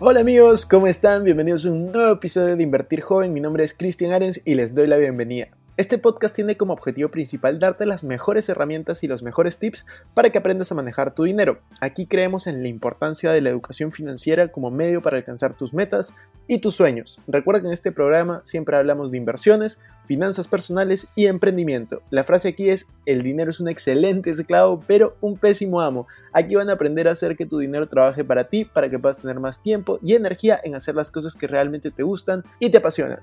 Hola amigos, ¿cómo están? Bienvenidos a un nuevo episodio de Invertir Joven. Mi nombre es Cristian Arens y les doy la bienvenida. Este podcast tiene como objetivo principal darte las mejores herramientas y los mejores tips para que aprendas a manejar tu dinero. Aquí creemos en la importancia de la educación financiera como medio para alcanzar tus metas y tus sueños. Recuerda que en este programa siempre hablamos de inversiones, finanzas personales y emprendimiento. La frase aquí es, el dinero es un excelente esclavo, pero un pésimo amo. Aquí van a aprender a hacer que tu dinero trabaje para ti, para que puedas tener más tiempo y energía en hacer las cosas que realmente te gustan y te apasionan.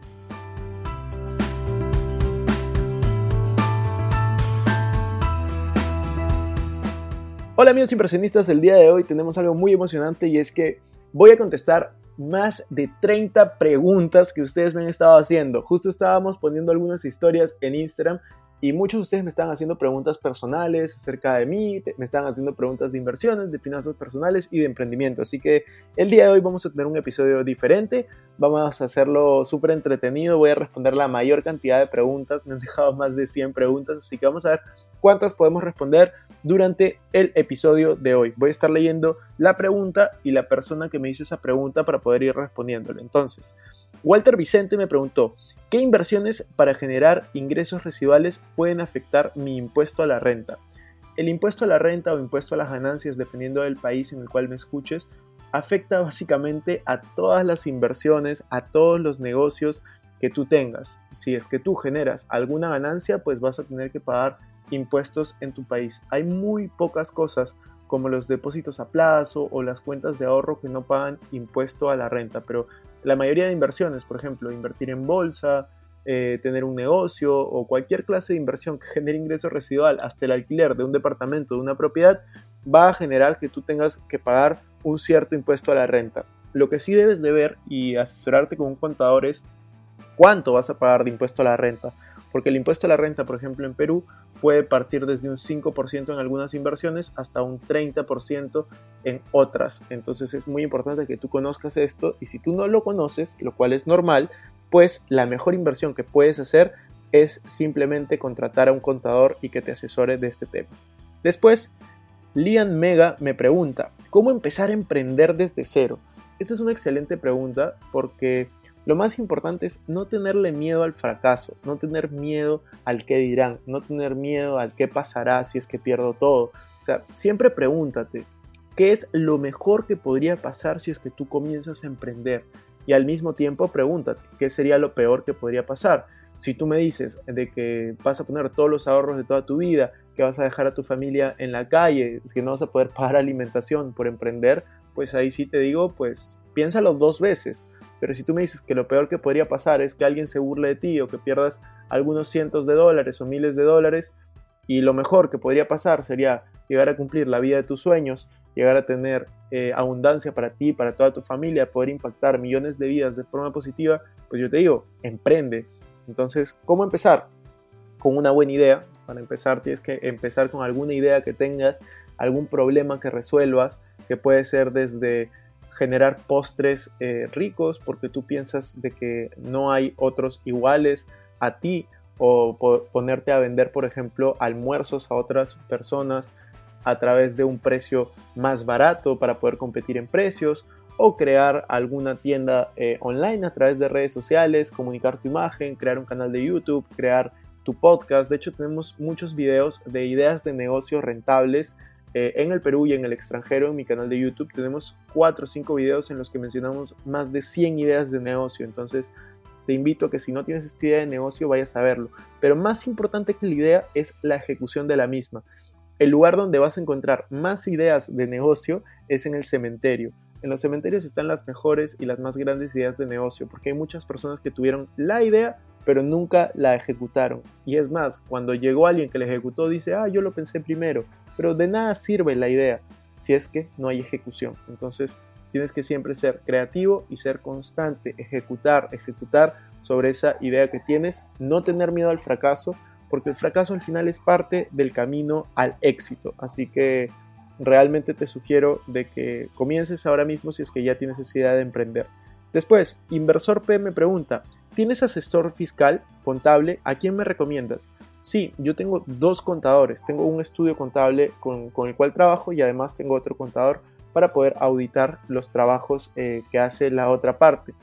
Hola amigos inversionistas, el día de hoy tenemos algo muy emocionante y es que voy a contestar más de 30 preguntas que ustedes me han estado haciendo. Justo estábamos poniendo algunas historias en Instagram y muchos de ustedes me están haciendo preguntas personales acerca de mí, me están haciendo preguntas de inversiones, de finanzas personales y de emprendimiento. Así que el día de hoy vamos a tener un episodio diferente, vamos a hacerlo súper entretenido, voy a responder la mayor cantidad de preguntas, me han dejado más de 100 preguntas, así que vamos a ver cuántas podemos responder durante el episodio de hoy. Voy a estar leyendo la pregunta y la persona que me hizo esa pregunta para poder ir respondiéndole. Entonces, Walter Vicente me preguntó, ¿qué inversiones para generar ingresos residuales pueden afectar mi impuesto a la renta? El impuesto a la renta o impuesto a las ganancias, dependiendo del país en el cual me escuches, afecta básicamente a todas las inversiones, a todos los negocios que tú tengas. Si es que tú generas alguna ganancia, pues vas a tener que pagar impuestos en tu país. Hay muy pocas cosas como los depósitos a plazo o las cuentas de ahorro que no pagan impuesto a la renta, pero la mayoría de inversiones, por ejemplo, invertir en bolsa, eh, tener un negocio o cualquier clase de inversión que genere ingreso residual, hasta el alquiler de un departamento, de una propiedad, va a generar que tú tengas que pagar un cierto impuesto a la renta. Lo que sí debes de ver y asesorarte con un contador es cuánto vas a pagar de impuesto a la renta porque el impuesto a la renta, por ejemplo, en Perú puede partir desde un 5% en algunas inversiones hasta un 30% en otras. Entonces es muy importante que tú conozcas esto y si tú no lo conoces, lo cual es normal, pues la mejor inversión que puedes hacer es simplemente contratar a un contador y que te asesore de este tema. Después, Lian Mega me pregunta, ¿cómo empezar a emprender desde cero? Esta es una excelente pregunta porque lo más importante es no tenerle miedo al fracaso, no tener miedo al qué dirán, no tener miedo al qué pasará si es que pierdo todo. O sea, siempre pregúntate, ¿qué es lo mejor que podría pasar si es que tú comienzas a emprender? Y al mismo tiempo pregúntate, ¿qué sería lo peor que podría pasar? Si tú me dices de que vas a poner todos los ahorros de toda tu vida, que vas a dejar a tu familia en la calle, que no vas a poder pagar alimentación por emprender, pues ahí sí te digo, pues piénsalo dos veces pero si tú me dices que lo peor que podría pasar es que alguien se burle de ti o que pierdas algunos cientos de dólares o miles de dólares, y lo mejor que podría pasar sería llegar a cumplir la vida de tus sueños, llegar a tener eh, abundancia para ti, para toda tu familia, poder impactar millones de vidas de forma positiva, pues yo te digo, emprende. Entonces, ¿cómo empezar? Con una buena idea. Para empezar, tienes que empezar con alguna idea que tengas, algún problema que resuelvas, que puede ser desde generar postres eh, ricos porque tú piensas de que no hay otros iguales a ti o ponerte a vender, por ejemplo, almuerzos a otras personas a través de un precio más barato para poder competir en precios o crear alguna tienda eh, online a través de redes sociales, comunicar tu imagen, crear un canal de YouTube, crear tu podcast. De hecho, tenemos muchos videos de ideas de negocios rentables eh, en el Perú y en el extranjero, en mi canal de YouTube, tenemos 4 o 5 videos en los que mencionamos más de 100 ideas de negocio. Entonces, te invito a que si no tienes esta idea de negocio, vayas a verlo. Pero más importante que la idea es la ejecución de la misma. El lugar donde vas a encontrar más ideas de negocio es en el cementerio. En los cementerios están las mejores y las más grandes ideas de negocio, porque hay muchas personas que tuvieron la idea, pero nunca la ejecutaron. Y es más, cuando llegó alguien que la ejecutó, dice, ah, yo lo pensé primero, pero de nada sirve la idea si es que no hay ejecución. Entonces, tienes que siempre ser creativo y ser constante, ejecutar, ejecutar sobre esa idea que tienes, no tener miedo al fracaso, porque el fracaso al final es parte del camino al éxito. Así que realmente te sugiero de que comiences ahora mismo si es que ya tienes esa idea de emprender. Después, Inversor P me pregunta, ¿tienes asesor fiscal, contable? ¿A quién me recomiendas? Sí, yo tengo dos contadores. Tengo un estudio contable con, el cual trabajo y además tengo otro contador para poder auditar los trabajos eh, que hace la otra parte.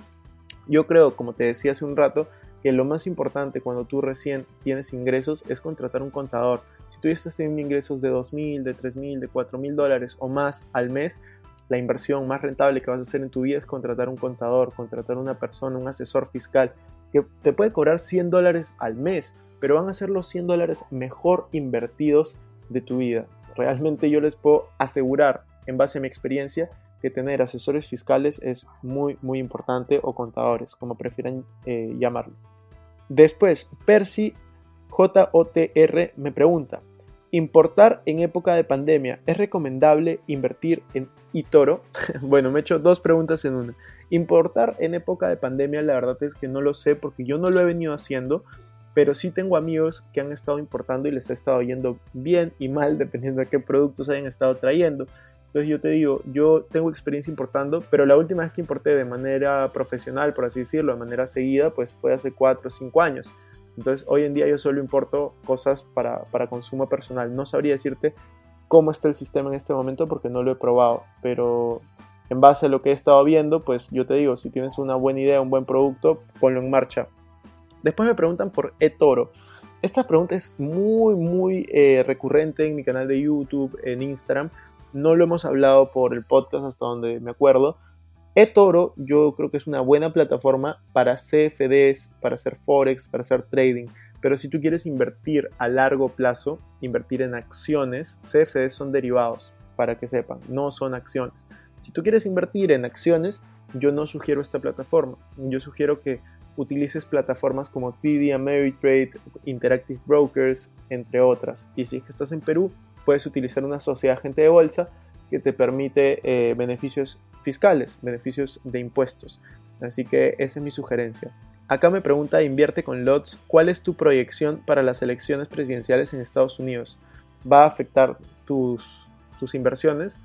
Yo creo, como te decía hace un rato, que lo más importante cuando tú recién tienes ingresos es contratar un contador. Si tú ya estás teniendo ingresos de 2.000, de 3.000, de 4.000 dólares o más al mes, la inversión más rentable que vas a hacer en tu vida es contratar un contador, contratar una persona, un asesor fiscal que te puede cobrar 100 dólares al mes, pero van a ser los 100 dólares mejor invertidos de tu vida. Realmente yo les puedo asegurar, en base a mi experiencia, que tener asesores fiscales es muy, muy importante o contadores, como prefieran eh, llamarlo. Después, Percy JOTR me pregunta, ¿importar en época de pandemia es recomendable invertir en eToro? bueno, me he hecho dos preguntas en una. Importar en época de pandemia, la verdad es que no lo sé porque yo no lo he venido haciendo, pero sí tengo amigos que han estado importando y les ha estado yendo bien y mal dependiendo de qué productos hayan estado trayendo. Entonces yo te digo, yo tengo experiencia importando, pero la última vez que importé de manera profesional, por así decirlo, de manera seguida, pues fue hace 4 o 5 años. Entonces hoy en día yo solo importo cosas para, para consumo personal. No sabría decirte cómo está el sistema en este momento porque no lo he probado, pero en base a lo que he estado viendo, pues yo te digo, si tienes una buena idea, un buen producto, ponlo en marcha. Después me preguntan por eToro. Esta pregunta es muy, muy eh, recurrente en mi canal de YouTube, en Instagram no lo hemos hablado por el podcast hasta donde me acuerdo. eToro yo creo que es una buena plataforma para CFDs, para hacer forex, para hacer trading. Pero si tú quieres invertir a largo plazo, invertir en acciones, CFDs son derivados, para que sepan, no son acciones. Si tú quieres invertir en acciones, yo no sugiero esta plataforma. Yo sugiero que utilices plataformas como TD Ameritrade, Interactive Brokers, entre otras. Y si es estás en Perú, puedes utilizar una sociedad agente de bolsa que te permite eh, beneficios fiscales, beneficios de impuestos. Así que esa es mi sugerencia. Acá me pregunta Invierte con LOTS, ¿cuál es tu proyección para las elecciones presidenciales en Estados Unidos? ¿Va a afectar tus, tus inversiones?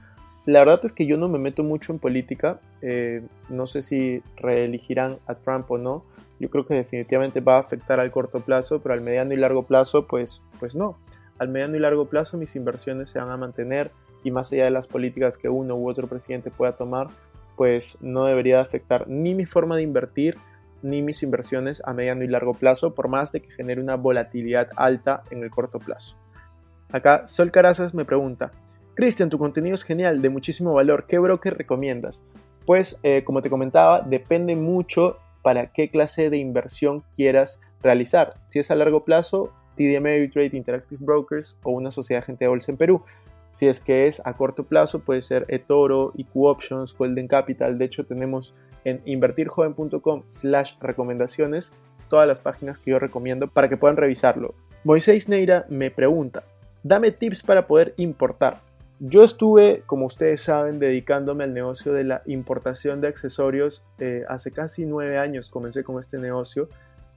La verdad es que yo no me meto mucho en política. Eh, no sé si reelegirán a Trump o no. Yo creo que definitivamente va a afectar al corto plazo, pero al mediano y largo plazo, pues, pues no al mediano y largo plazo mis inversiones se van a mantener y más allá de las políticas que uno u otro presidente pueda tomar, pues no debería afectar ni mi forma de invertir ni mis inversiones a mediano y largo plazo, por más de que genere una volatilidad alta en el corto plazo. Acá Sol Carazas me pregunta, Cristian, tu contenido es genial, de muchísimo valor, ¿qué broker recomiendas? Pues eh, como te comentaba, depende mucho para qué clase de inversión quieras realizar. Si es a largo plazo, TD Ameritrade, Interactive Brokers o una sociedad agente de bolsa en Perú. Si es que es a corto plazo, puede ser eToro, IQ Options, Golden Capital. De hecho, tenemos en invertirjoven.com slash recomendaciones todas las páginas que yo recomiendo para que puedan revisarlo. Moisés Neira me pregunta, dame tips para poder importar. Yo estuve, como ustedes saben, dedicándome al negocio de la importación de accesorios eh, hace casi nueve años. Comencé con este negocio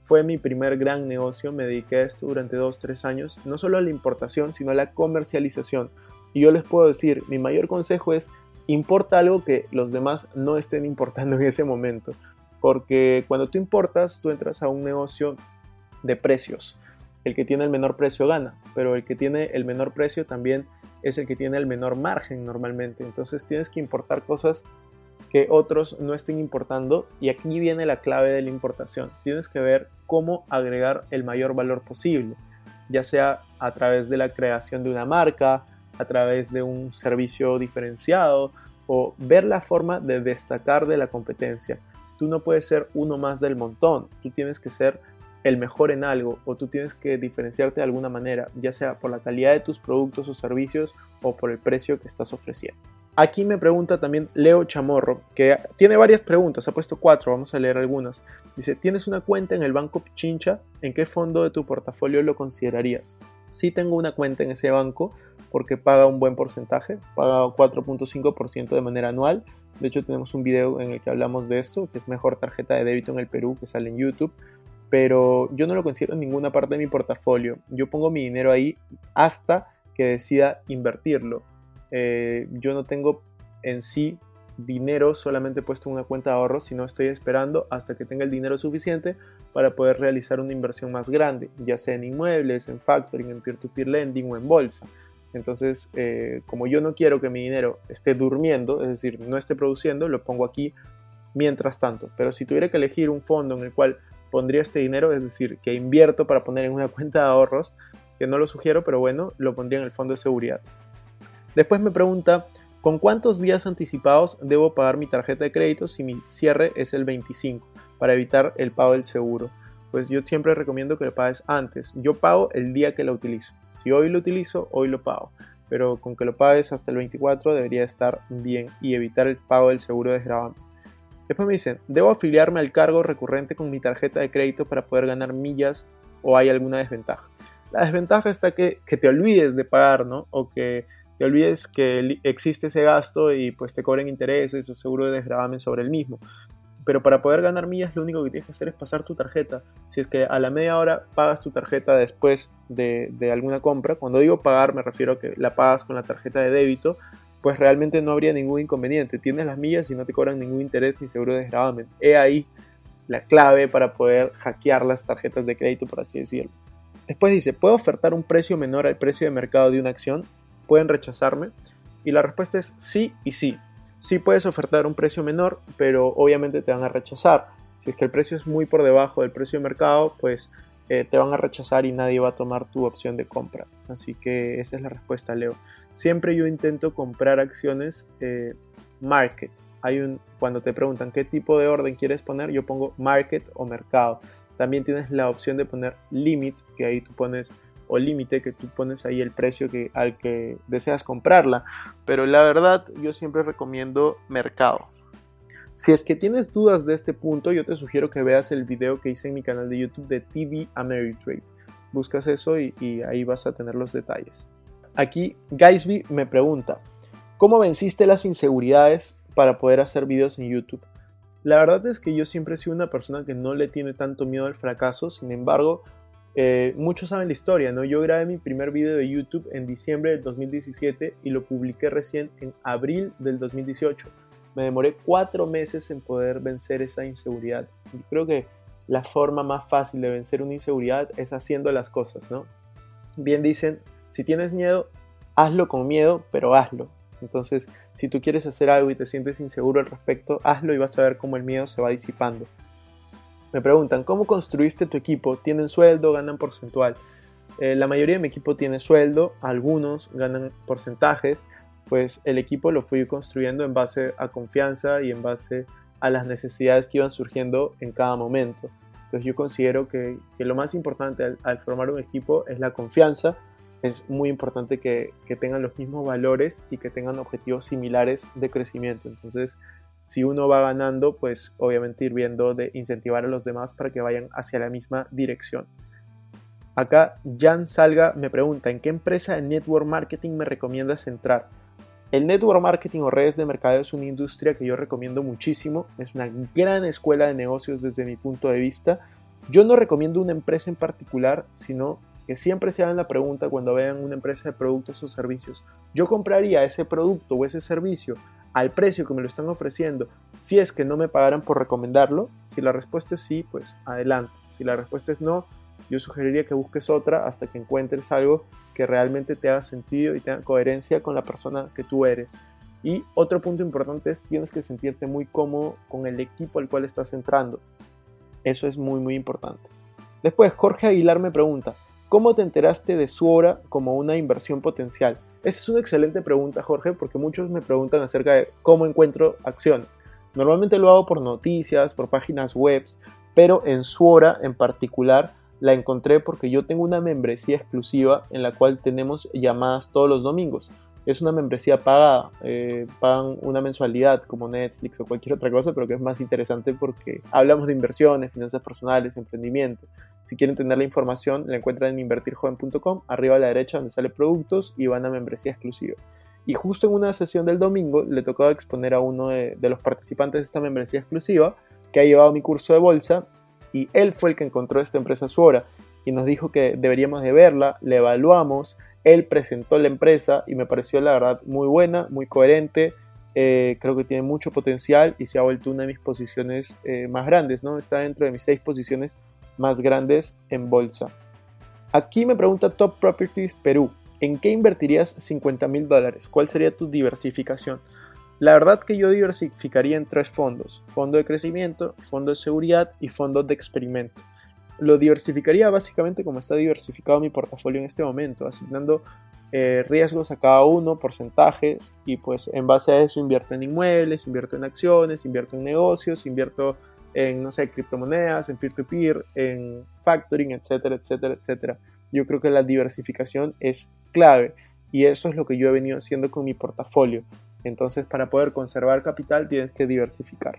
fue mi primer gran negocio, me dediqué a esto durante 2-3 años, no solo a la importación, sino a la comercialización. Y yo les puedo decir, mi mayor consejo es, importa algo que los demás no estén importando en ese momento. Porque cuando tú importas, tú entras a un negocio de precios. El que tiene el menor precio gana, pero el que tiene el menor precio también es el que tiene el menor margen normalmente. Entonces tienes que importar cosas que otros no estén importando y aquí viene la clave de la importación. Tienes que ver cómo agregar el mayor valor posible, ya sea a través de la creación de una marca, a través de un servicio diferenciado o ver la forma de destacar de la competencia. Tú no puedes ser uno más del montón, tú tienes que ser el mejor en algo o tú tienes que diferenciarte de alguna manera, ya sea por la calidad de tus productos o servicios o por el precio que estás ofreciendo. Aquí me pregunta también Leo Chamorro, que tiene varias preguntas, ha puesto cuatro, vamos a leer algunas. Dice, ¿tienes una cuenta en el Banco Pichincha? ¿En qué fondo de tu portafolio lo considerarías? Sí tengo una cuenta en ese banco porque paga un buen porcentaje, paga 4.5% de manera anual. De hecho, tenemos un video en el que hablamos de esto, que es mejor tarjeta de débito en el Perú, que sale en YouTube. Pero yo no lo considero en ninguna parte de mi portafolio. Yo pongo mi dinero ahí hasta que decida invertirlo. Eh, yo no tengo en sí dinero solamente puesto en una cuenta de ahorros, sino estoy esperando hasta que tenga el dinero suficiente para poder realizar una inversión más grande, ya sea en inmuebles, en factoring, en peer-to-peer lending o en bolsa. Entonces, eh, como yo no quiero que mi dinero esté durmiendo, es decir, no esté produciendo, lo pongo aquí mientras tanto. Pero si tuviera que elegir un fondo en el cual pondría este dinero, es decir, que invierto para poner en una cuenta de ahorros, que no lo sugiero, pero bueno, lo pondría en el fondo de seguridad. Después me pregunta, ¿con cuántos días anticipados debo pagar mi tarjeta de crédito si mi cierre es el 25 para evitar el pago del seguro? Pues yo siempre recomiendo que lo pagues antes. Yo pago el día que lo utilizo. Si hoy lo utilizo, hoy lo pago. Pero con que lo pagues hasta el 24 debería estar bien y evitar el pago del seguro de gravamen. Después me dicen, ¿debo afiliarme al cargo recurrente con mi tarjeta de crédito para poder ganar millas o hay alguna desventaja? La desventaja está que, que te olvides de pagar, ¿no? O que te olvides que existe ese gasto y pues te cobren intereses o seguro de desgravamen sobre el mismo. Pero para poder ganar millas lo único que tienes que hacer es pasar tu tarjeta. Si es que a la media hora pagas tu tarjeta después de, alguna compra, cuando digo pagar me refiero a que la pagas con la tarjeta de débito, pues realmente no habría ningún inconveniente. Tienes las millas y no te cobran ningún interés ni seguro de desgravamen. He ahí la clave para poder hackear las tarjetas de crédito, por así decirlo. Después dice, ¿puedo ofertar un precio menor al precio de mercado de una acción? pueden rechazarme? Y la respuesta es sí y sí. Sí puedes ofertar un precio menor, pero obviamente te van a rechazar. Si es que el precio es muy por debajo del precio de mercado, pues eh, te van a rechazar y nadie va a tomar tu opción de compra. Así que esa es la respuesta, Leo. Siempre yo intento comprar acciones eh, market. Hay un, cuando te preguntan qué tipo de orden quieres poner, yo pongo market o mercado. También tienes la opción de poner limit, que ahí tú pones o límite que tú pones ahí el precio que, al que deseas comprarla. Pero la verdad yo siempre recomiendo mercado. Si es que tienes dudas de este punto, yo te sugiero que veas el video que hice en mi canal de YouTube de TV Ameritrade. Buscas eso y, ahí vas a tener los detalles. Aquí Gaisby me pregunta, ¿cómo venciste las inseguridades para poder hacer videos en YouTube? La verdad es que yo siempre he sido una persona que no le tiene tanto miedo al fracaso, sin embargo, eh, muchos saben la historia, ¿no? Yo grabé mi primer video de YouTube en diciembre del 2017 y lo publiqué recién en abril del 2018. Me demoré cuatro meses en poder vencer esa inseguridad. Yo creo que la forma más fácil de vencer una inseguridad es haciendo las cosas, ¿no? Bien dicen, si tienes miedo, hazlo con miedo, pero hazlo. Entonces, si tú quieres hacer algo y te sientes inseguro al respecto, hazlo y vas a ver cómo el miedo se va disipando. Me preguntan, ¿cómo construiste tu equipo? ¿Tienen sueldo? ¿Ganan porcentual? Eh, la mayoría de mi equipo tiene sueldo, algunos ganan porcentajes, pues el equipo lo fui construyendo en base a confianza y en base a las necesidades que iban surgiendo en cada momento. Entonces yo considero que, lo más importante al, formar un equipo es la confianza. Es muy importante que, que tengan los mismos valores y que tengan objetivos similares de crecimiento. Entonces si uno va ganando, pues obviamente ir viendo de incentivar a los demás para que vayan hacia la misma dirección. Acá Jan Salga me pregunta, ¿en qué empresa de network marketing me recomiendas entrar? El network marketing o redes de mercado es una industria que yo recomiendo muchísimo, es una gran escuela de negocios desde mi punto de vista. Yo no recomiendo una empresa en particular, sino que siempre se hagan la pregunta cuando vean una empresa de productos o servicios, ¿yo compraría ese producto o ese servicio al precio que me lo están ofreciendo si es que no me pagaran por recomendarlo? Si la respuesta es sí, pues adelante. Si la respuesta es no, yo sugeriría que busques otra hasta que encuentres algo que realmente te haga sentido y tenga coherencia con la persona que tú eres. Y otro punto importante es tienes que sentirte muy cómodo con el equipo al cual estás entrando. Eso es muy muy importante. Después Jorge Aguilar me pregunta, ¿cómo te enteraste de su hora como una inversión potencial? Esa es una excelente pregunta, Jorge, porque muchos me preguntan acerca de cómo encuentro acciones. Normalmente lo hago por noticias, por páginas web, pero en su hora en particular la encontré porque yo tengo una membresía exclusiva en la cual tenemos llamadas todos los domingos. Es una membresía pagada, eh, pagan una mensualidad como Netflix o cualquier otra cosa, pero que es más interesante porque hablamos de inversiones, finanzas personales, emprendimiento. Si quieren tener la información, la encuentran en invertirjoven.com, arriba a la derecha donde sale productos y van a membresía exclusiva. Y justo en una sesión del domingo le tocó exponer a uno de, de los participantes de esta membresía exclusiva que ha llevado mi curso de bolsa y él fue el que encontró esta empresa Suora y nos dijo que deberíamos de verla, la evaluamos, él presentó la empresa y me pareció la verdad muy buena, muy coherente, eh, creo que tiene mucho potencial y se ha vuelto una de mis posiciones eh, más grandes, ¿no? Está dentro de mis seis posiciones más grandes en bolsa. Aquí me pregunta Top Properties Perú, ¿en qué invertirías 50 mil dólares? ¿Cuál sería tu diversificación? La verdad que yo diversificaría en tres fondos, fondo de crecimiento, fondo de seguridad y fondo de experimento lo diversificaría básicamente como está diversificado mi portafolio en este momento, asignando eh, riesgos a cada uno, porcentajes, y pues en base a eso invierto en inmuebles, invierto en acciones, invierto en negocios, invierto en, no sé, criptomonedas, en peer-to-peer, en factoring, etcétera, etcétera, etcétera. Yo creo que la diversificación es clave y eso es lo que yo he venido haciendo con mi portafolio. Entonces, para poder conservar capital tienes que diversificar.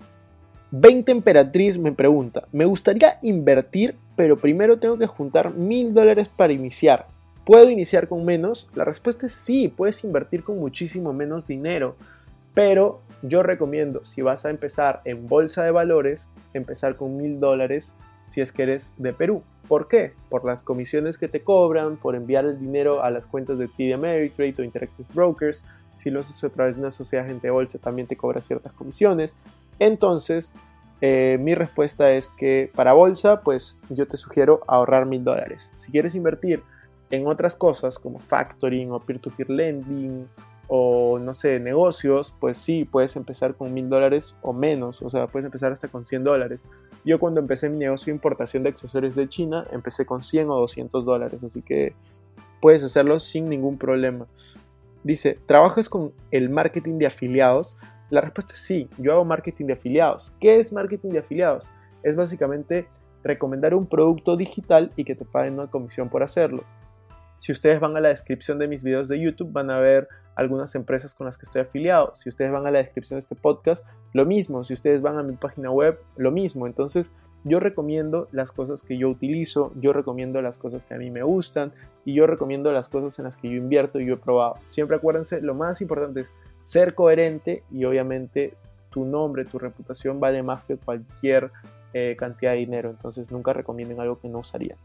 20 Emperatriz me pregunta, me gustaría invertir, pero primero tengo que juntar mil dólares para iniciar. ¿Puedo iniciar con menos? La respuesta es sí, puedes invertir con muchísimo menos dinero, pero yo recomiendo, si vas a empezar en bolsa de valores, empezar con mil dólares si es que eres de Perú. ¿Por qué? Por las comisiones que te cobran, por enviar el dinero a las cuentas de TD Ameritrade o Interactive Brokers. Si lo haces a través de una sociedad de bolsa, también te cobra ciertas comisiones. Entonces, eh, mi respuesta es que para bolsa, pues yo te sugiero ahorrar mil dólares. Si quieres invertir en otras cosas como factoring o peer-to-peer lending o no sé, negocios, pues sí, puedes empezar con mil dólares o menos, o sea, puedes empezar hasta con 100 dólares. Yo cuando empecé mi negocio de importación de accesorios de China, empecé con 100 o 200 dólares, así que puedes hacerlo sin ningún problema. Dice, ¿trabajas con el marketing de afiliados? La respuesta es sí, yo hago marketing de afiliados. ¿Qué es marketing de afiliados? Es básicamente recomendar un producto digital y que te paguen una comisión por hacerlo. Si ustedes van a la descripción de mis videos de YouTube van a ver algunas empresas con las que estoy afiliado. Si ustedes van a la descripción de este podcast, lo mismo. Si ustedes van a mi página web, lo mismo. Entonces, yo recomiendo las cosas que yo utilizo, yo recomiendo las cosas que a mí me gustan y yo recomiendo las cosas en las que yo invierto y yo he probado. Siempre acuérdense, lo más importante es ser coherente y obviamente tu nombre, tu reputación vale más que cualquier eh, cantidad de dinero, entonces nunca recomienden algo que no usaría.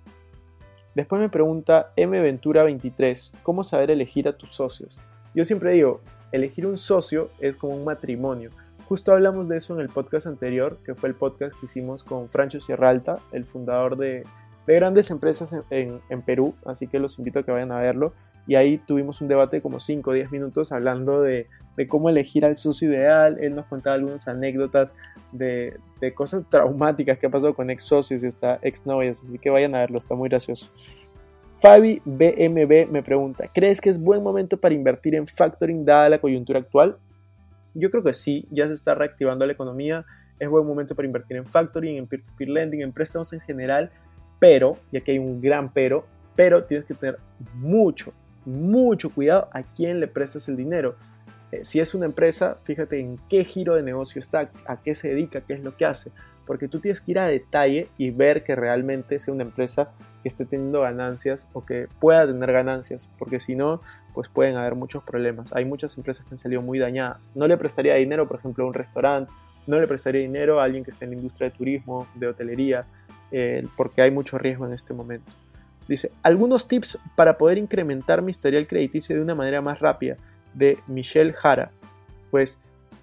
Después me pregunta M Ventura 23, ¿cómo saber elegir a tus socios? Yo siempre digo, elegir un socio es como un matrimonio. Justo hablamos de eso en el podcast anterior, que fue el podcast que hicimos con Francho Sierralta, el fundador de, grandes empresas en, en, Perú, así que los invito a que vayan a verlo. Y ahí tuvimos un debate como 5 o 10 minutos hablando de, de cómo elegir al socio ideal. Él nos contaba algunas anécdotas de, de cosas traumáticas que ha pasado con ex socios y hasta ex novias. Así que vayan a verlo, está muy gracioso. Fabi BMB me pregunta, ¿crees que es buen momento para invertir en factoring dada la coyuntura actual? Yo creo que sí, ya se está reactivando la economía, es buen momento para invertir en factoring, en peer-to-peer -peer lending, en préstamos en general, pero, y aquí hay un gran pero, pero tienes que tener mucho, mucho cuidado a quién le prestas el dinero. Eh, si es una empresa, fíjate en qué giro de negocio está, a qué se dedica, qué es lo que hace, porque tú tienes que ir a detalle y ver que realmente sea una empresa que esté teniendo ganancias o que pueda tener ganancias, porque si no, pues pueden haber muchos problemas. Hay muchas empresas que han salido muy dañadas. No le prestaría dinero, por ejemplo, a un restaurante, no le prestaría dinero a alguien que esté en la industria de turismo, de hotelería, eh, porque hay mucho riesgo en este momento. Dice, algunos tips para poder incrementar mi historial crediticio de una manera más rápida de Michelle Jara. Pues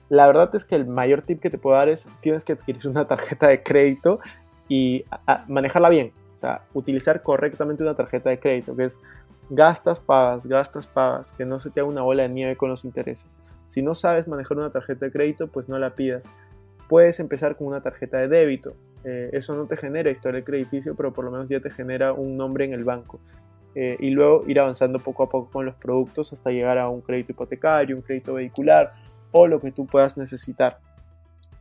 la verdad es que el mayor tip que te puedo dar es tienes que adquirir una tarjeta de crédito y manejarla bien. O sea, utilizar correctamente una tarjeta de crédito, que es gastas, pagas, gastas, pagas, que no se te haga una bola de nieve con los intereses. Si no sabes manejar una tarjeta de crédito, pues no la pidas. Puedes empezar con una tarjeta de débito. Eh, eso no te genera historial crediticio, pero por lo menos ya te genera un nombre en el banco. Eh, y luego ir avanzando poco a poco con los productos hasta llegar a un crédito hipotecario, un crédito vehicular o lo que tú puedas necesitar.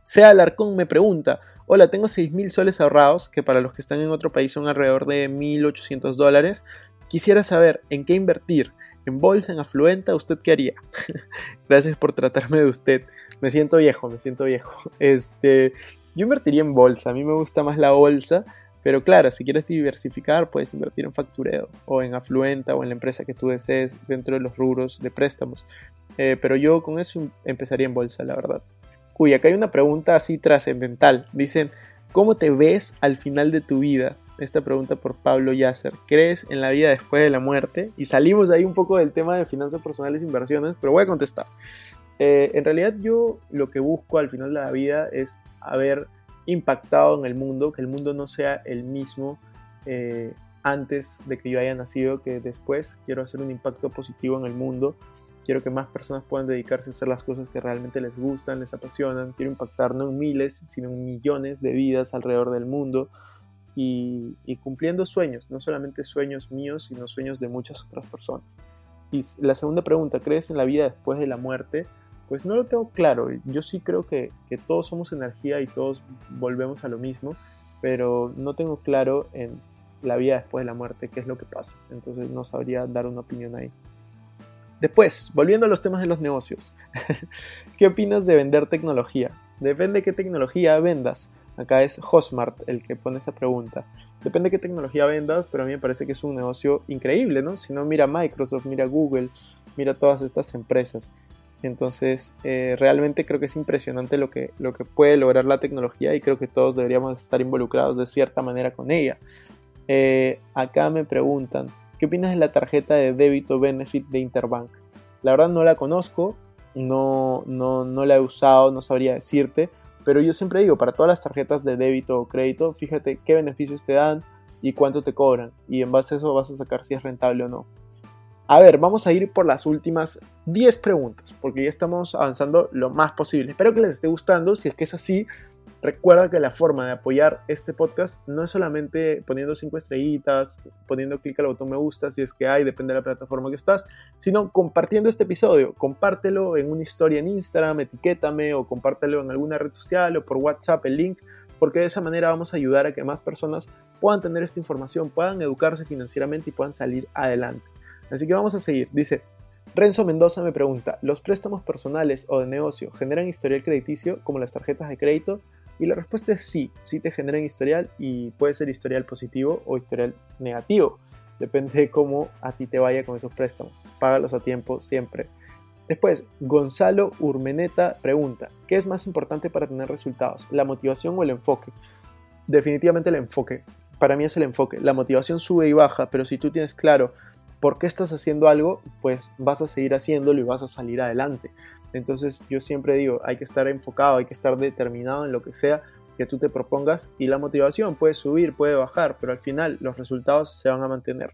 Sea Alarcón me pregunta, hola, tengo 6 mil soles ahorrados, que para los que están en otro país son alrededor de 1.800 dólares. Quisiera saber en qué invertir, en bolsa, en afluenta, ¿usted qué haría? Gracias por tratarme de usted. Me siento viejo, me siento viejo. Este, yo invertiría en bolsa, a mí me gusta más la bolsa, pero claro, si quieres diversificar, puedes invertir en factureo o en afluenta o en la empresa que tú desees dentro de los rubros de préstamos. Eh, pero yo con eso empezaría en bolsa, la verdad. Uy, acá hay una pregunta así trascendental. Dicen, ¿cómo te ves al final de tu vida? Esta pregunta por Pablo Yasser. ¿Crees en la vida después de la muerte? Y salimos ahí un poco del tema de finanzas personales e inversiones, pero voy a contestar. Eh, en realidad yo lo que busco al final de la vida es haber impactado en el mundo, que el mundo no sea el mismo eh, antes de que yo haya nacido que después. Quiero hacer un impacto positivo en el mundo Quiero que más personas puedan dedicarse a hacer las cosas que realmente les gustan, les apasionan. Quiero impactar no en miles, sino en millones de vidas alrededor del mundo y, cumpliendo sueños, no solamente sueños míos, sino sueños de muchas otras personas. Y la segunda pregunta, ¿crees en la vida después de la muerte? Pues no lo tengo claro. Yo sí creo que, que todos somos energía y todos volvemos a lo mismo, pero no tengo claro en la vida después de la muerte qué es lo que pasa. Entonces no sabría dar una opinión ahí. Después, volviendo a los temas de los negocios. ¿Qué opinas de vender tecnología? Depende de qué tecnología vendas. Acá es Hosmart el que pone esa pregunta. Depende de qué tecnología vendas, pero a mí me parece que es un negocio increíble, ¿no? Si no, mira Microsoft, mira Google, mira todas estas empresas. Entonces, eh, realmente creo que es impresionante lo que, lo que puede lograr la tecnología y creo que todos deberíamos estar involucrados de cierta manera con ella. Eh, acá me preguntan, ¿Qué opinas de la tarjeta de débito Benefit de Interbank? La verdad no la conozco, no, no, no la he usado, no sabría decirte, pero yo siempre digo, para todas las tarjetas de débito o crédito, fíjate qué beneficios te dan y cuánto te cobran, y en base a eso vas a sacar si es rentable o no. A ver, vamos a ir por las últimas 10 preguntas, porque ya estamos avanzando lo más posible. Espero que les esté gustando, si es que es así, Recuerda que la forma de apoyar este podcast no es solamente poniendo 5 estrellitas, poniendo clic al botón me gusta si es que hay, depende de la plataforma que estás, sino compartiendo este episodio. Compártelo en una historia en Instagram, etiquétame o compártelo en alguna red social o por WhatsApp el link, porque de esa manera vamos a ayudar a que más personas puedan tener esta información, puedan educarse financieramente y puedan salir adelante. Así que vamos a seguir. Dice, Renzo Mendoza me pregunta, ¿los préstamos personales o de negocio generan historial crediticio como las tarjetas de crédito? Y la respuesta es sí, sí te generan historial y puede ser historial positivo o historial negativo. Depende de cómo a ti te vaya con esos préstamos. Págalos a tiempo siempre. Después, Gonzalo Urmeneta pregunta, ¿qué es más importante para tener resultados? ¿La motivación o el enfoque? Definitivamente el enfoque. Para mí es el enfoque. La motivación sube y baja, pero si tú tienes claro por qué estás haciendo algo, pues vas a seguir haciéndolo y vas a salir adelante. Entonces yo siempre digo, hay que estar enfocado, hay que estar determinado en lo que sea que tú te propongas y la motivación puede subir, puede bajar, pero al final los resultados se van a mantener.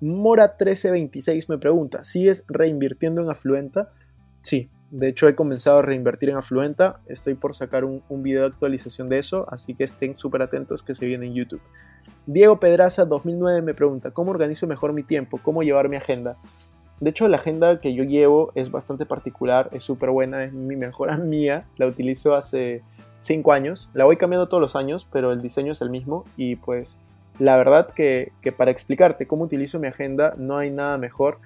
Mora1326 me pregunta, ¿sigues reinvirtiendo en Afluenta? Sí, de hecho he comenzado a reinvertir en Afluenta, estoy por sacar un, un video de actualización de eso, así que estén súper atentos que se viene en YouTube. Diego Pedraza 2009 me pregunta, ¿cómo organizo mejor mi tiempo? ¿Cómo llevar mi agenda? De hecho, la agenda que yo llevo es bastante particular, es súper buena, es mi mejor mía, la utilizo hace 5 años, la voy cambiando todos los años, pero el diseño es el mismo y pues la verdad que, para explicarte cómo utilizo mi agenda no hay nada mejor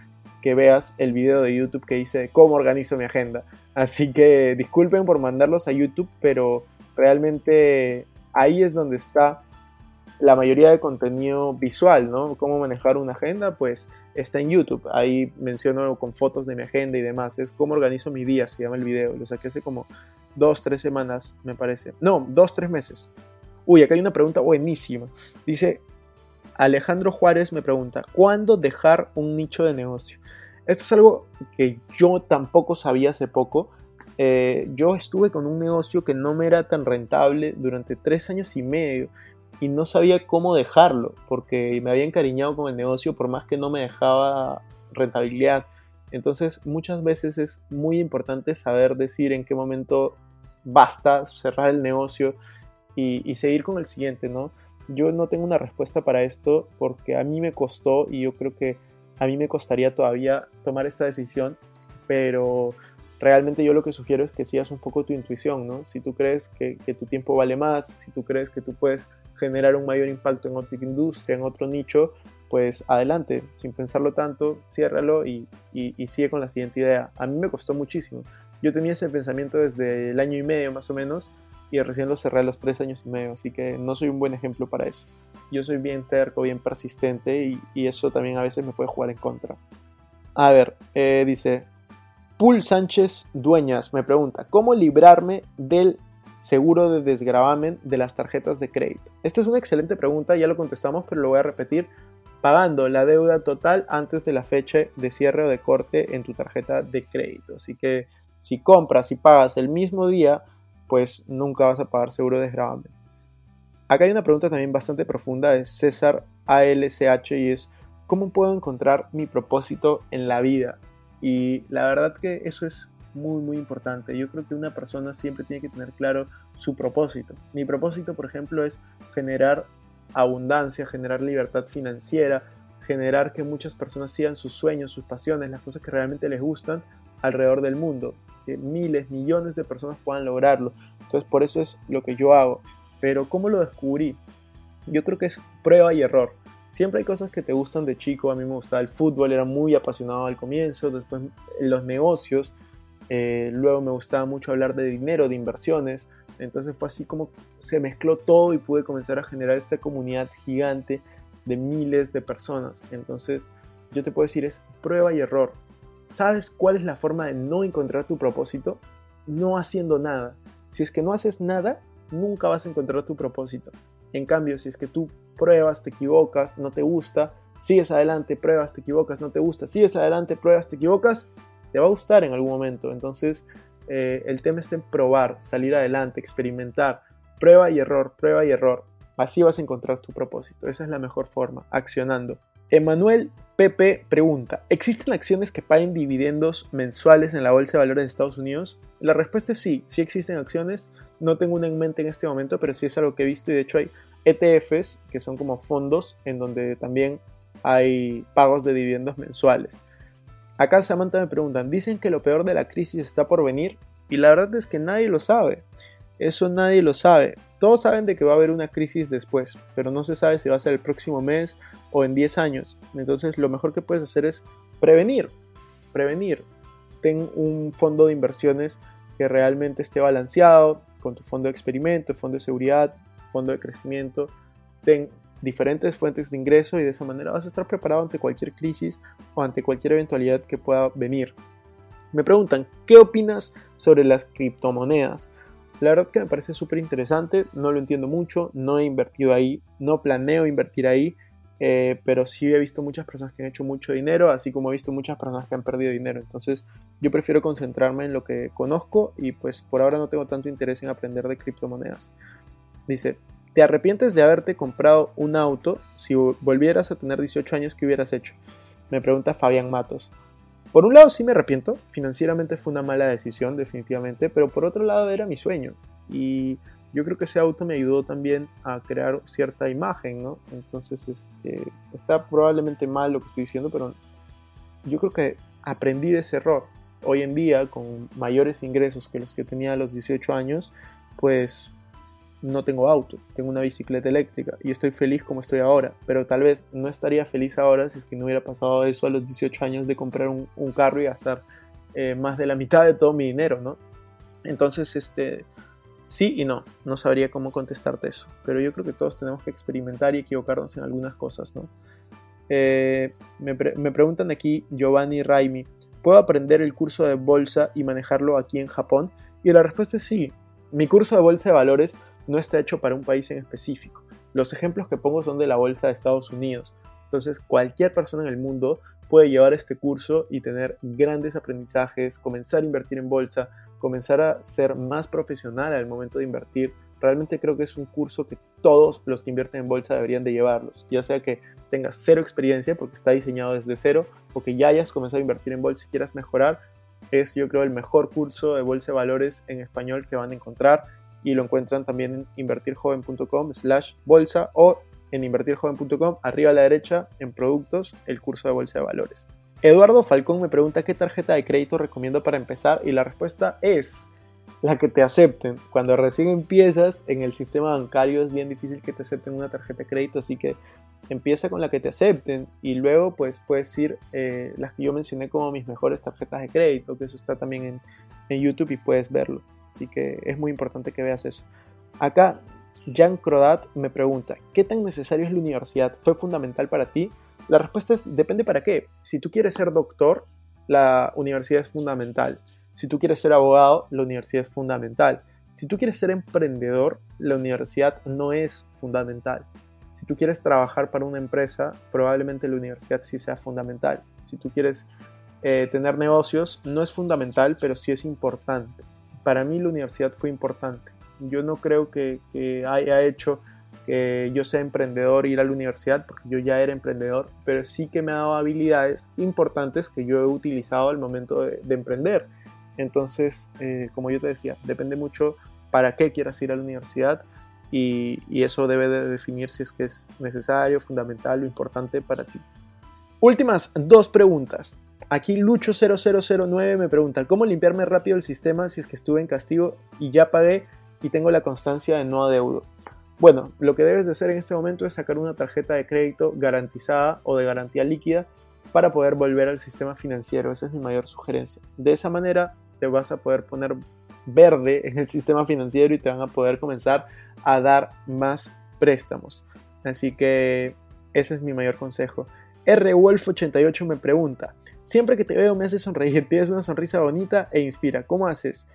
que veas el video de YouTube que dice cómo organizo mi agenda. Así que disculpen por mandarlos a YouTube, pero realmente ahí es donde está la mayoría de contenido visual, ¿no? Cómo manejar una agenda, pues está en YouTube. Ahí menciono con fotos de mi agenda y demás. Es cómo organizo mi día, se llama el video. Lo saqué hace como dos, tres semanas, me parece. No, dos, tres meses. Uy, acá hay una pregunta buenísima. Dice, Alejandro Juárez me pregunta, ¿cuándo dejar un nicho de negocio? Esto es algo que yo tampoco sabía hace poco. Eh, yo estuve con un negocio que no me era tan rentable durante tres años y medio y no sabía cómo dejarlo porque me había encariñado con el negocio por más que no me dejaba rentabilidad. Entonces muchas veces es muy importante saber decir en qué momento basta cerrar el negocio y, seguir con el siguiente, ¿no? Yo no tengo una respuesta para esto porque a mí me costó y yo creo que a mí me costaría todavía tomar esta decisión, pero realmente yo lo que sugiero es que sigas un poco tu intuición, ¿no? Si tú crees que, que, tu tiempo vale más, si tú crees que tú puedes generar un mayor impacto en otra industria, en otro nicho, pues adelante, sin pensarlo tanto, ciérralo y, sigue con la siguiente idea. A mí me costó muchísimo. Yo tenía ese pensamiento desde el año y medio más o menos y recién lo cerré a los tres años y medio, así que no soy un buen ejemplo para eso. Yo soy bien terco, bien persistente y, y eso también a veces me puede jugar en contra. A ver, eh, dice, Pul Sánchez Dueñas me pregunta, ¿cómo librarme del seguro de desgravamen de las tarjetas de crédito? Esta es una excelente pregunta, ya lo contestamos, pero lo voy a repetir. Pagando la deuda total antes de la fecha de cierre o de corte en tu tarjeta de crédito. Así que si compras y pagas el mismo día, pues nunca vas a pagar seguro de desgravamen. Acá hay una pregunta también bastante profunda de César ALCH y es ¿cómo puedo encontrar mi propósito en la vida? Y la verdad que eso es muy muy importante. Yo creo que una persona siempre tiene que tener claro su propósito. Mi propósito, por ejemplo, es generar abundancia, generar libertad financiera, generar que muchas personas sigan sus sueños, sus pasiones, las cosas que realmente les gustan alrededor del mundo. Que miles, millones de personas puedan lograrlo. Entonces por eso es lo que yo hago. Pero ¿cómo lo descubrí? Yo creo que es prueba y error. Siempre hay cosas que te gustan de chico. A mí me gustaba el fútbol, era muy apasionado al comienzo. Después los negocios. Eh, luego me gustaba mucho hablar de dinero, de inversiones. Entonces fue así como se mezcló todo y pude comenzar a generar esta comunidad gigante de miles de personas. Entonces yo te puedo decir es prueba y error. ¿Sabes cuál es la forma de no encontrar tu propósito? No haciendo nada. Si es que no haces nada, nunca vas a encontrar tu propósito. En cambio, si es que tú pruebas, te equivocas, no te gusta, sigues adelante, pruebas, te equivocas, no te gusta, sigues adelante, pruebas, te equivocas, te va a gustar en algún momento. Entonces, eh, el tema está en probar, salir adelante, experimentar, prueba y error, prueba y error. Así vas a encontrar tu propósito. Esa es la mejor forma, accionando. Emanuel Pepe pregunta, ¿existen acciones que paguen dividendos mensuales en la Bolsa de Valores de Estados Unidos? La respuesta es sí, sí existen acciones. No tengo una en mente en este momento, pero sí es algo que he visto y de hecho hay ETFs, que son como fondos en donde también hay pagos de dividendos mensuales. Acá Samantha me preguntan, dicen que lo peor de la crisis está por venir y la verdad es que nadie lo sabe. Eso nadie lo sabe. Todos saben de que va a haber una crisis después, pero no se sabe si va a ser el próximo mes o en 10 años. Entonces lo mejor que puedes hacer es prevenir. Prevenir. Ten un fondo de inversiones que realmente esté balanceado, con tu fondo de experimento, fondo de seguridad, fondo de crecimiento. Ten diferentes fuentes de ingreso y de esa manera vas a estar preparado ante cualquier crisis o ante cualquier eventualidad que pueda venir. Me preguntan, ¿qué opinas sobre las criptomonedas? La verdad que me parece súper interesante, no lo entiendo mucho, no he invertido ahí, no planeo invertir ahí, eh, pero sí he visto muchas personas que han hecho mucho dinero, así como he visto muchas personas que han perdido dinero. Entonces yo prefiero concentrarme en lo que conozco y pues por ahora no tengo tanto interés en aprender de criptomonedas. Dice, ¿te arrepientes de haberte comprado un auto? Si volvieras a tener 18 años, ¿qué hubieras hecho? Me pregunta Fabián Matos. Por un lado sí me arrepiento, financieramente fue una mala decisión definitivamente, pero por otro lado era mi sueño y yo creo que ese auto me ayudó también a crear cierta imagen, ¿no? Entonces este, está probablemente mal lo que estoy diciendo, pero yo creo que aprendí de ese error. Hoy en día, con mayores ingresos que los que tenía a los 18 años, pues no tengo auto, tengo una bicicleta eléctrica y estoy feliz como estoy ahora, pero tal vez no estaría feliz ahora si es que no hubiera pasado eso a los 18 años de comprar un, carro y gastar eh, más de la mitad de todo mi dinero, ¿no? Entonces, este, sí y no, no sabría cómo contestarte eso, pero yo creo que todos tenemos que experimentar y equivocarnos en algunas cosas, ¿no? Eh, me, me, preguntan aquí Giovanni Raimi, ¿puedo aprender el curso de bolsa y manejarlo aquí en Japón? Y la respuesta es sí. Mi curso de bolsa de valores no está hecho para un país en específico. Los ejemplos que pongo son de la bolsa de Estados Unidos. Entonces, cualquier persona en el mundo puede llevar este curso y tener grandes aprendizajes, comenzar a invertir en bolsa, comenzar a ser más profesional al momento de invertir. Realmente creo que es un curso que todos los que invierten en bolsa deberían de llevarlos, ya sea que tengas cero experiencia porque está diseñado desde cero o que ya hayas comenzado a invertir en bolsa y quieras mejorar, es yo creo el mejor curso de bolsa de valores en español que van a encontrar y lo encuentran también en invertirjoven.com slash bolsa o en invertirjoven.com arriba a la derecha en productos el curso de bolsa de valores. Eduardo Falcón me pregunta qué tarjeta de crédito recomiendo para empezar y la respuesta es la que te acepten. Cuando recién empiezas en el sistema bancario es bien difícil que te acepten una tarjeta de crédito, así que empieza con la que te acepten y luego pues puedes ir eh, las que yo mencioné como mis mejores tarjetas de crédito, que eso está también en, en YouTube y puedes verlo. Así que es muy importante que veas eso. Acá, Jean Crodat me pregunta, ¿qué tan necesario es la universidad? ¿Fue fundamental para ti? La respuesta es, depende para qué. Si tú quieres ser doctor, la universidad es fundamental. Si tú quieres ser abogado, la universidad es fundamental. Si tú quieres ser emprendedor, la universidad no es fundamental. Si tú quieres trabajar para una empresa, probablemente la universidad sí sea fundamental. Si tú quieres eh, tener negocios, no es fundamental, pero sí es importante. Para mí la universidad fue importante. Yo no creo que, haya hecho que yo sea emprendedor ir a la universidad, porque yo ya era emprendedor, pero sí que me ha dado habilidades importantes que yo he utilizado al momento de, de emprender. Entonces, eh, como yo te decía, depende mucho para qué quieras ir a la universidad y, eso debe de definir si es que es necesario, fundamental o importante para ti. Últimas dos preguntas. Aquí Lucho0009 me pregunta, ¿cómo limpiarme rápido el sistema si es que estuve en castigo y ya pagué y tengo la constancia de no adeudo? Bueno, lo que debes de hacer en este momento es sacar una tarjeta de crédito garantizada o de garantía líquida para poder volver al sistema financiero. Esa es mi mayor sugerencia. De esa manera te vas a poder poner verde en el sistema financiero y te van a poder comenzar a dar más préstamos. Así que ese es mi mayor consejo. RWolf88 me pregunta, siempre que te veo me hace sonreír, tienes una sonrisa bonita e inspira. ¿Cómo haces?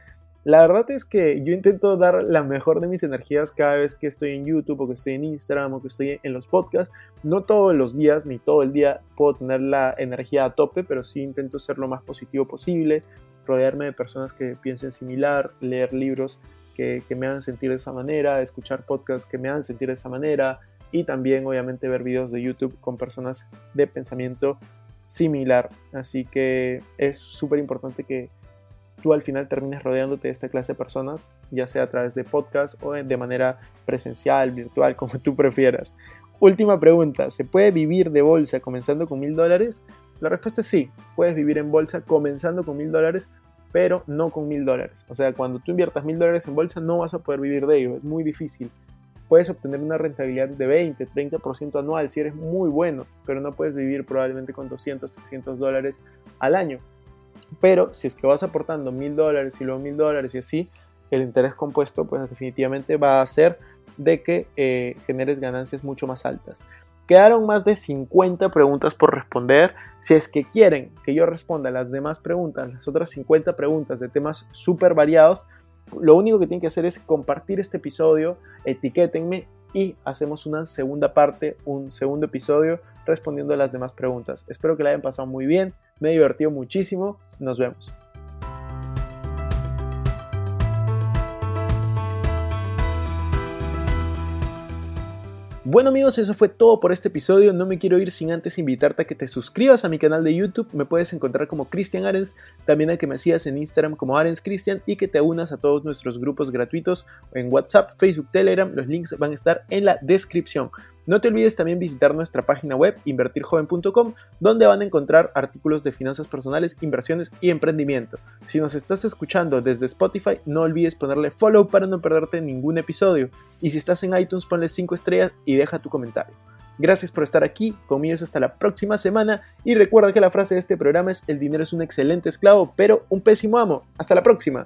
La verdad es que yo intento dar la mejor de mis energías cada vez que estoy en YouTube o que estoy en Instagram o que estoy en los podcasts. No todos los días ni todo el día puedo tener la energía a tope, pero sí intento ser lo más positivo posible, rodearme de personas que piensen similar, leer libros que, que me hagan sentir de esa manera, escuchar podcasts que me hagan sentir de esa manera y también obviamente ver videos de YouTube con personas de pensamiento similar. Así que es súper importante que tú al final termines rodeándote de esta clase de personas, ya sea a través de podcast o de manera presencial, virtual, como tú prefieras. Última pregunta, ¿se puede vivir de bolsa comenzando con mil dólares? La respuesta es sí, puedes vivir en bolsa comenzando con mil dólares, pero no con mil dólares. O sea, cuando tú inviertas mil dólares en bolsa no vas a poder vivir de ello, es muy difícil. Puedes obtener una rentabilidad de 20, 30% anual si eres muy bueno, pero no puedes vivir probablemente con 200, 300 dólares al año. Pero si es que vas aportando mil dólares y luego mil dólares y así, el interés compuesto pues definitivamente va a hacer de que eh, generes ganancias mucho más altas. Quedaron más de 50 preguntas por responder. Si es que quieren que yo responda las demás preguntas, las otras 50 preguntas de temas súper variados, lo único que tienen que hacer es compartir este episodio, etiquétenme y hacemos una segunda parte, un segundo episodio respondiendo a las demás preguntas. Espero que la hayan pasado muy bien, me he divertido muchísimo, nos vemos. Bueno amigos, eso fue todo por este episodio. No me quiero ir sin antes invitarte a que te suscribas a mi canal de YouTube. Me puedes encontrar como Cristian Arens, también a que me sigas en Instagram como Arens Cristian y que te unas a todos nuestros grupos gratuitos en WhatsApp, Facebook, Telegram. Los links van a estar en la descripción. No te olvides también visitar nuestra página web invertirjoven.com donde van a encontrar artículos de finanzas personales, inversiones y emprendimiento. Si nos estás escuchando desde Spotify, no olvides ponerle follow para no perderte ningún episodio. Y si estás en iTunes, ponle 5 estrellas y deja tu comentario. Gracias por estar aquí, conmigo hasta la próxima semana y recuerda que la frase de este programa es el dinero es un excelente esclavo, pero un pésimo amo. Hasta la próxima.